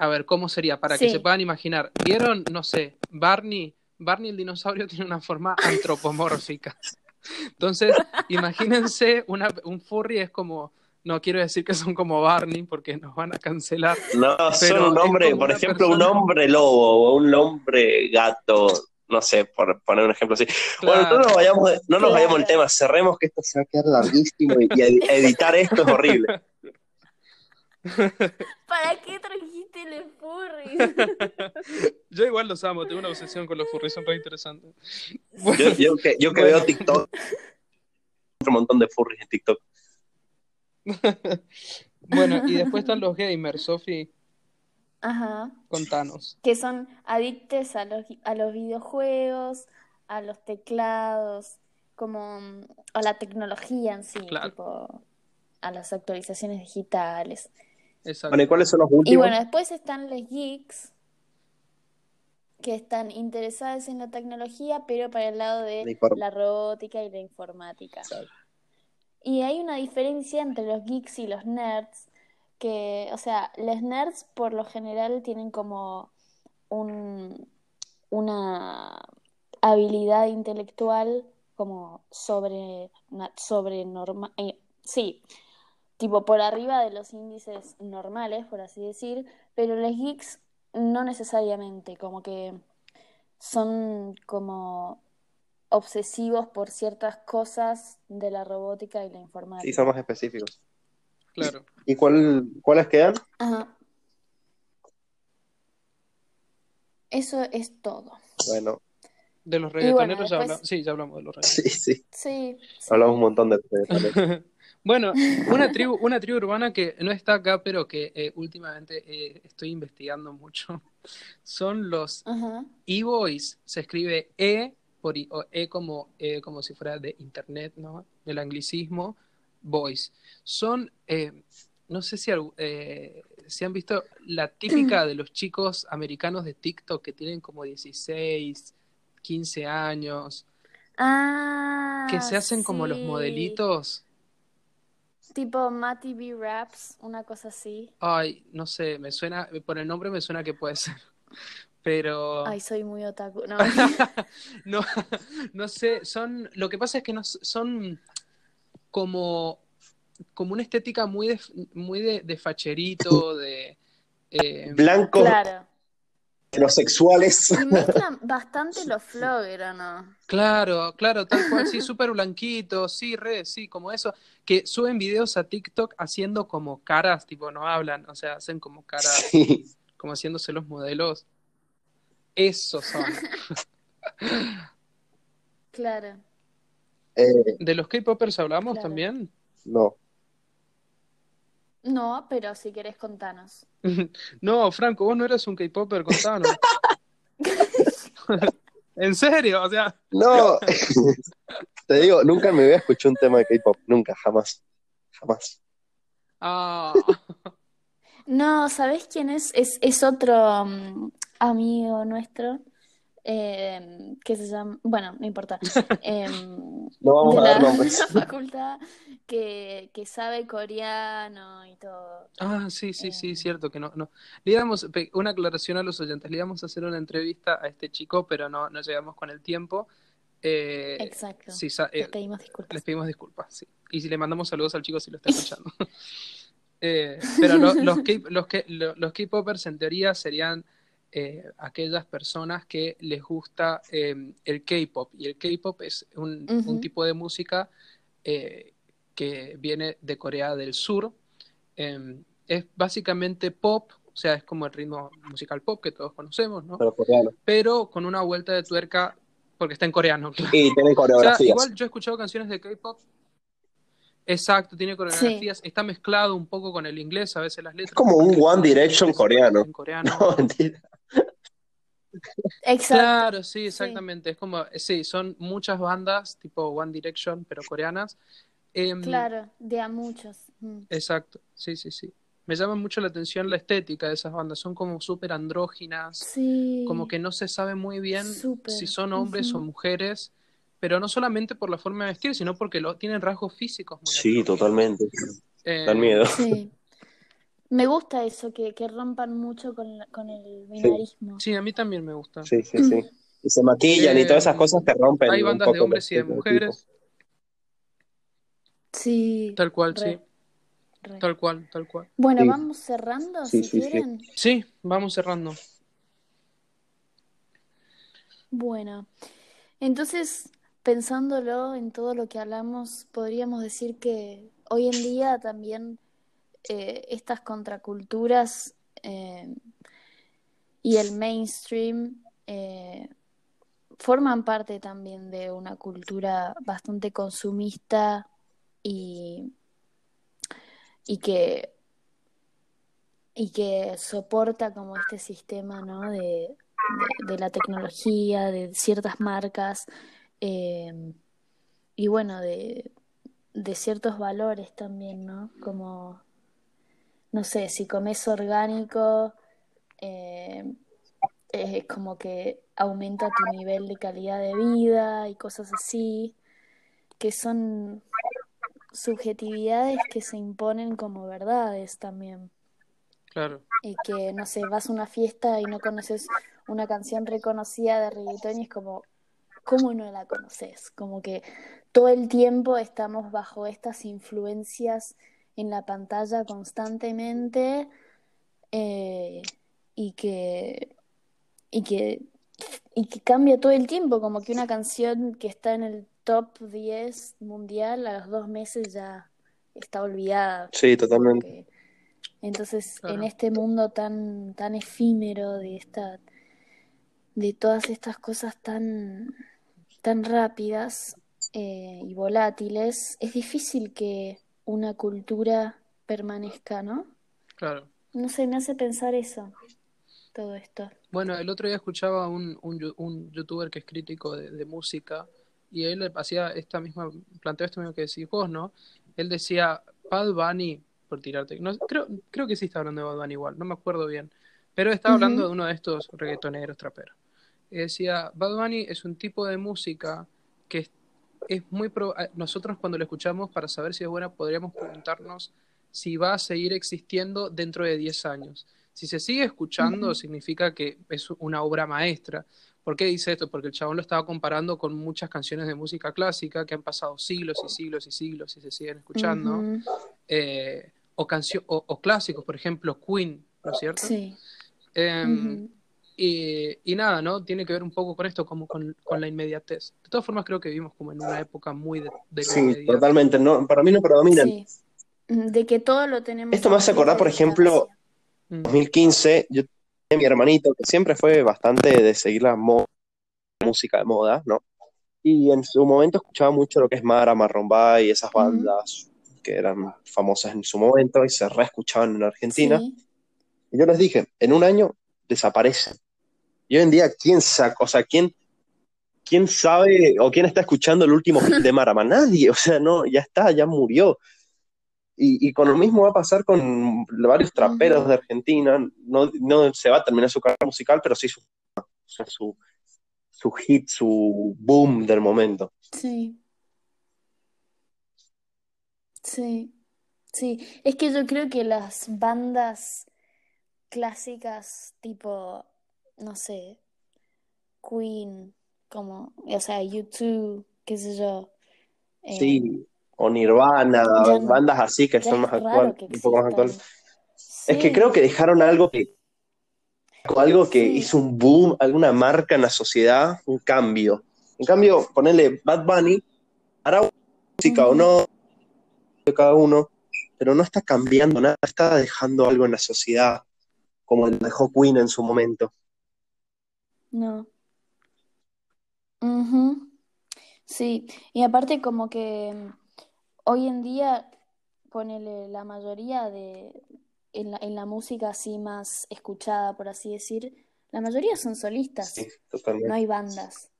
a ver, ¿cómo sería? Para que se puedan imaginar. ¿Vieron? No sé, Barney, Barney el dinosaurio tiene una forma antropomórfica. Entonces, imagínense, una, un furry es como, no quiero decir que son como Barney porque nos van a cancelar. No, Pero son un hombre, por ejemplo, un hombre lobo o un hombre gato, no sé, por poner un ejemplo así. Bueno, no nos vayamos, no nos vayamos del tema, cerremos que esto se va a quedar larguísimo y, y ed- editar esto es horrible. ¿Para qué trajiste los furries? Yo igual los amo, tengo una obsesión con los furries, son re interesantes. Yo, yo que, yo que Bueno. veo TikTok, un montón de furries en TikTok. Bueno, y después están los gamers, Sofi, Ajá. contanos. Que son adictes a los, a los videojuegos, a los teclados, como mm, a la tecnología en sí, Claro. tipo a las actualizaciones digitales. Exacto. Bueno, ¿y cuáles son los Y últimos? bueno, después están los geeks que están interesados en la tecnología, pero para el lado La de la robótica y la informática. Exacto. Y hay una diferencia entre los geeks y los nerds, que, o sea, los nerds por lo general tienen como un, una habilidad intelectual como sobre, sobre norma, eh, sí, tipo por arriba de los índices normales, por así decir, pero los geeks no necesariamente, como que son como obsesivos por ciertas cosas de la robótica y la Sí, informática. son más específicos. Claro. ¿Y cuál, cuáles quedan? Ajá. Eso es todo. Bueno, De los bueno, reggaetoneros ya después- hablamos. Sí, ya hablamos de los reggaetoneros. sí, sí. Sí, sí. Hablamos un montón de reggaetoneros. Bueno, una tribu, una tribu urbana que no está acá, pero que eh, últimamente eh, estoy investigando mucho, son los Ajá. e-boys. Se escribe E, por i- o E como, E como si fuera de internet, ¿no? Del anglicismo, boys. Son, eh, no sé si, eh, si han visto la típica de los chicos americanos de TikTok que tienen como 16, 15 años, Ah, que se hacen como los modelitos. Tipo Matty B. Raps, una cosa así. Ay, no sé, me suena, por el nombre me suena que puede ser. Pero Ay, soy muy otaku. No. no, no sé, son, lo que pasa es que no, son como como una estética muy de, muy de, de facherito, de... eh, Blancos, Claro. Heterosexuales. Y mezclan bastante los flogger, ¿o no? Claro, claro, tal cual, sí, súper blanquito, sí, re, sí, como eso, que suben videos a TikTok haciendo como caras, tipo, no hablan, o sea, hacen como caras, Sí. como haciéndose los modelos. Esos son. Claro. Eh, ¿De los K-popers hablamos Claro. también? no. No, pero si querés contanos. No, Franco, vos no eras un K-popper, contanos. ¿En serio? O sea, No. Te digo, nunca me había escuchado un tema de K-pop. Nunca, jamás. Jamás. ah, No, ¿sabés quién es? Es, es otro mm, amigo nuestro eh, que se llama, bueno, no importa, em, No vamos de a la, dar de nombres. la facultad que, que sabe coreano y todo. ah, sí, sí, sí, Eh. cierto que no, no. Le íbamos, pe- una aclaración a los oyentes, le íbamos a hacer una entrevista a este chico, pero no, no llegamos con el tiempo. Eh, Exacto. sí, sa- eh, Les pedimos disculpas. Les pedimos disculpas, sí. Y si le mandamos saludos al chico si lo está escuchando. Eh, pero lo- los, K- los, los K-popers en teoría serían eh, aquellas personas que les gusta eh, el K-pop. Y el K-pop es un, tipo de música eh, que viene de Corea del Sur. Eh, es básicamente pop, o sea, es como el ritmo musical pop que todos conocemos, ¿no? Pero coreano. Pero con una vuelta de tuerca, porque está en coreano, claro. Y tiene O sea, coreografías. igual yo he escuchado canciones de K-pop. Exacto, tiene coreografías. Está mezclado un poco con el inglés, a veces las letras. Es como un One Direction coreano. En coreano. No, mentira. Exacto. Claro, sí, exactamente. Es como, sí, son muchas bandas tipo One Direction, pero coreanas. Em, Claro, de a muchos. Mm. Exacto, sí, sí, sí. Me llama mucho la atención la estética de esas bandas. Son como súper andróginas, Sí. como que no se sabe muy bien si son hombres o mujeres, pero no solamente por la forma de vestir, sino porque lo, tienen rasgos físicos muy Sí, totalmente. Eh, Dan miedo. Sí. Me gusta eso, que, que rompan mucho con, la- con el binarismo. Sí, a mí también me gusta. Sí, sí, sí. Y se maquillan y Eh, todas esas cosas que rompen. Hay un bandas de hombres y de mujeres, Sí, tal cual, re, sí, re. tal cual, tal cual. Bueno, Sí. vamos cerrando, Sí, si sí, sí. quieren. Sí, vamos cerrando. Bueno, entonces, pensándolo en todo lo que hablamos, podríamos decir que hoy en día también eh, estas contraculturas eh, y el mainstream eh, forman parte también de una cultura bastante consumista y, y que y que soporta como este sistema, ¿no? de, de, la tecnología, de ciertas marcas y bueno, de, de ciertos valores también, ¿no? Como, no sé, si comes orgánico, eh, es como que aumenta tu nivel de calidad de vida y cosas así, que son subjetividades que se imponen como verdades también. Claro, Y que, no sé, vas a una fiesta y no conoces una canción reconocida de reggaetón y es como, ¿cómo no la conoces? Como que todo el tiempo estamos bajo estas influencias en la pantalla constantemente eh, y que, y que, y que cambia todo el tiempo, como que una canción que está en el top 10 mundial a los dos meses ya está olvidada. Sí, totalmente. entonces, en este mundo tan, tan efímero de esta, de todas estas cosas tan, tan rápidas eh, y volátiles, es difícil que una cultura permanezca, ¿no? claro. No sé, me hace pensar eso, todo esto. Bueno, el otro día escuchaba un, un, un youtuber que es crítico de, de música y él hacía esta misma, planteó esto mismo que decís vos, ¿no? Él decía, Bad Bunny, por tirarte, no, creo, creo que sí está hablando de Bad Bunny igual, no me acuerdo bien, pero estaba Ujú. hablando de uno de estos reggaetoneros traperos. Y decía, Bad Bunny es un tipo de música que es, muy... pro- nosotros cuando lo escuchamos, para saber si es buena, podríamos preguntarnos si va a seguir existiendo dentro de 10 años. Si se sigue escuchando, significa que es una obra maestra, ¿Por qué dice esto? Porque el chabón lo estaba comparando con muchas canciones de música clásica que han pasado siglos y siglos y siglos y se siguen escuchando. Eh, o, o, o clásicos, por ejemplo, Queen, ¿no es cierto? Sí. Em. Y, y nada, ¿no? Tiene que ver un poco con esto, como con, con la inmediatez. De todas formas, creo que vivimos como en una época muy de, de Sí, totalmente. No, para mí no predominan. Sí. De que todo lo tenemos. Esto me hace acordar, por ejemplo. Mm. 2015, yo tenía mi hermanito que siempre fue bastante de seguir la mo- música de moda, ¿no? Y en su momento escuchaba mucho lo que es Mara, Marrombay y esas bandas que eran famosas en su momento y se reescuchaban en Argentina. Sí. Y yo les dije, en un año desaparecen. Y hoy en día, ¿quién saca? O sea, ¿quién, quién sabe o quién está escuchando el último hit de Marama? Nadie. O sea, no, ya está, ya murió. Y, y con lo mismo va a pasar con varios traperos de Argentina. No, no se va a terminar su carrera musical, pero sí su, su, su hit, su boom del momento. Sí. Sí. Sí. Es que yo creo que las bandas clásicas tipo, no sé, Queen, como, o sea, U2, qué sé yo. eh, Sí, o Nirvana, no- bandas así que son más actuales, un poco más. Es que creo que dejaron algo que, algo que Sí. hizo un boom, alguna marca en la sociedad, un cambio. En cambio, ponerle Bad Bunny, hará música o no, de cada uno, pero no está cambiando nada, está dejando algo en la sociedad, como lo dejó Queen en su momento. No. Ujú. Sí, y aparte como que mm, hoy en día, ponele la mayoría de, en la, en la música así más escuchada, por así decir, la mayoría son solistas, Sí, no totalmente. hay bandas.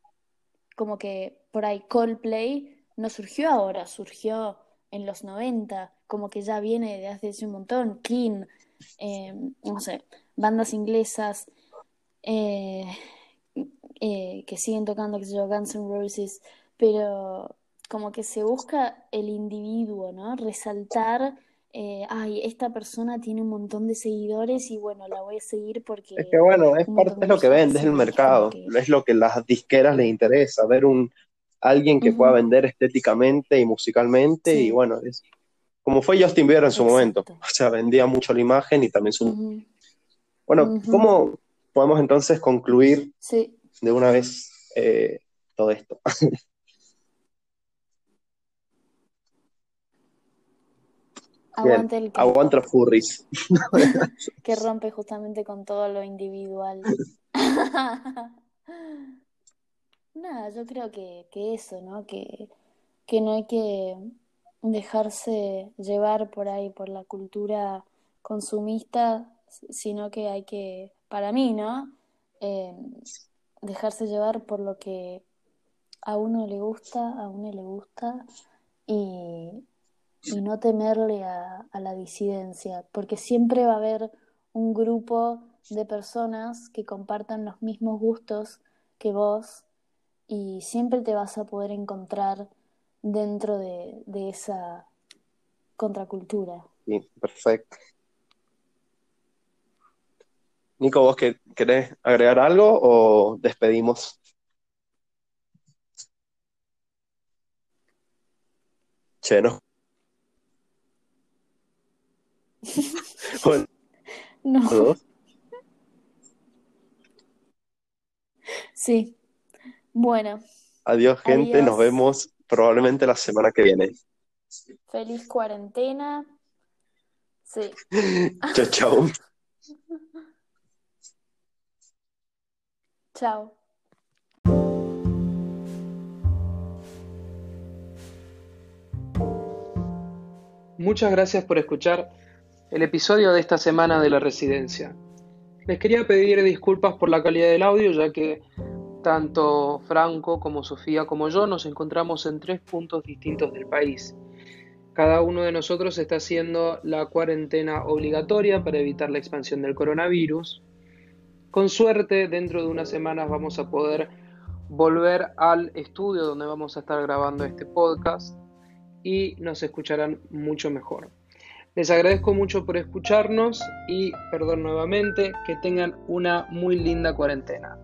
Como que por ahí Coldplay no surgió ahora, surgió en los 90, como que ya viene de hace un montón, King, eh, no sé, bandas inglesas eh, eh, que siguen tocando, qué sé yo, Guns N' Roses, pero como que se busca el individuo, ¿no? Resaltar, eh, ay, esta persona tiene un montón de seguidores y bueno, la voy a seguir porque Es que bueno, es parte, de lo que vende, es el mercado, que... es lo que las disqueras les interesa, ver un alguien que pueda Ujú, vender estéticamente y musicalmente, y bueno, es como fue Justin Bieber en su momento, exacto. o sea, vendía mucho la imagen y también su... Bueno, ¿cómo podemos entonces concluir sí, de una vez eh, todo esto? Aguante el aguanta K-pop, los furries. que rompe justamente con todo lo individual. Nada, yo creo que, que eso, ¿no? Que, que no hay que dejarse llevar por ahí por la cultura consumista, sino que hay que, para mí, ¿no? Eh, dejarse llevar por lo que a uno le gusta, a uno le gusta, y, y no temerle a, a la disidencia, porque siempre va a haber un grupo de personas que compartan los mismos gustos que vos y siempre te vas a poder encontrar dentro de, de esa contracultura. Sí, perfecto. Nico, ¿vos qué- querés agregar algo o despedimos? Che, no. Bueno, No, sí. Bueno, Adiós, gente. Nos vemos probablemente la semana que viene. Feliz cuarentena. Sí. Chao, chao. Chao. Muchas gracias por escuchar el episodio de esta semana de la residencia. Les quería pedir disculpas por la calidad del audio, ya que tanto Franco como Sofía como yo nos encontramos en tres puntos distintos del país. Cada uno de nosotros está haciendo la cuarentena obligatoria para evitar la expansión del coronavirus. Con suerte, dentro de unas semanas vamos a poder volver al estudio donde vamos a estar grabando este podcast y nos escucharán mucho mejor. Les agradezco mucho por escucharnos y, perdón nuevamente, que tengan una muy linda cuarentena.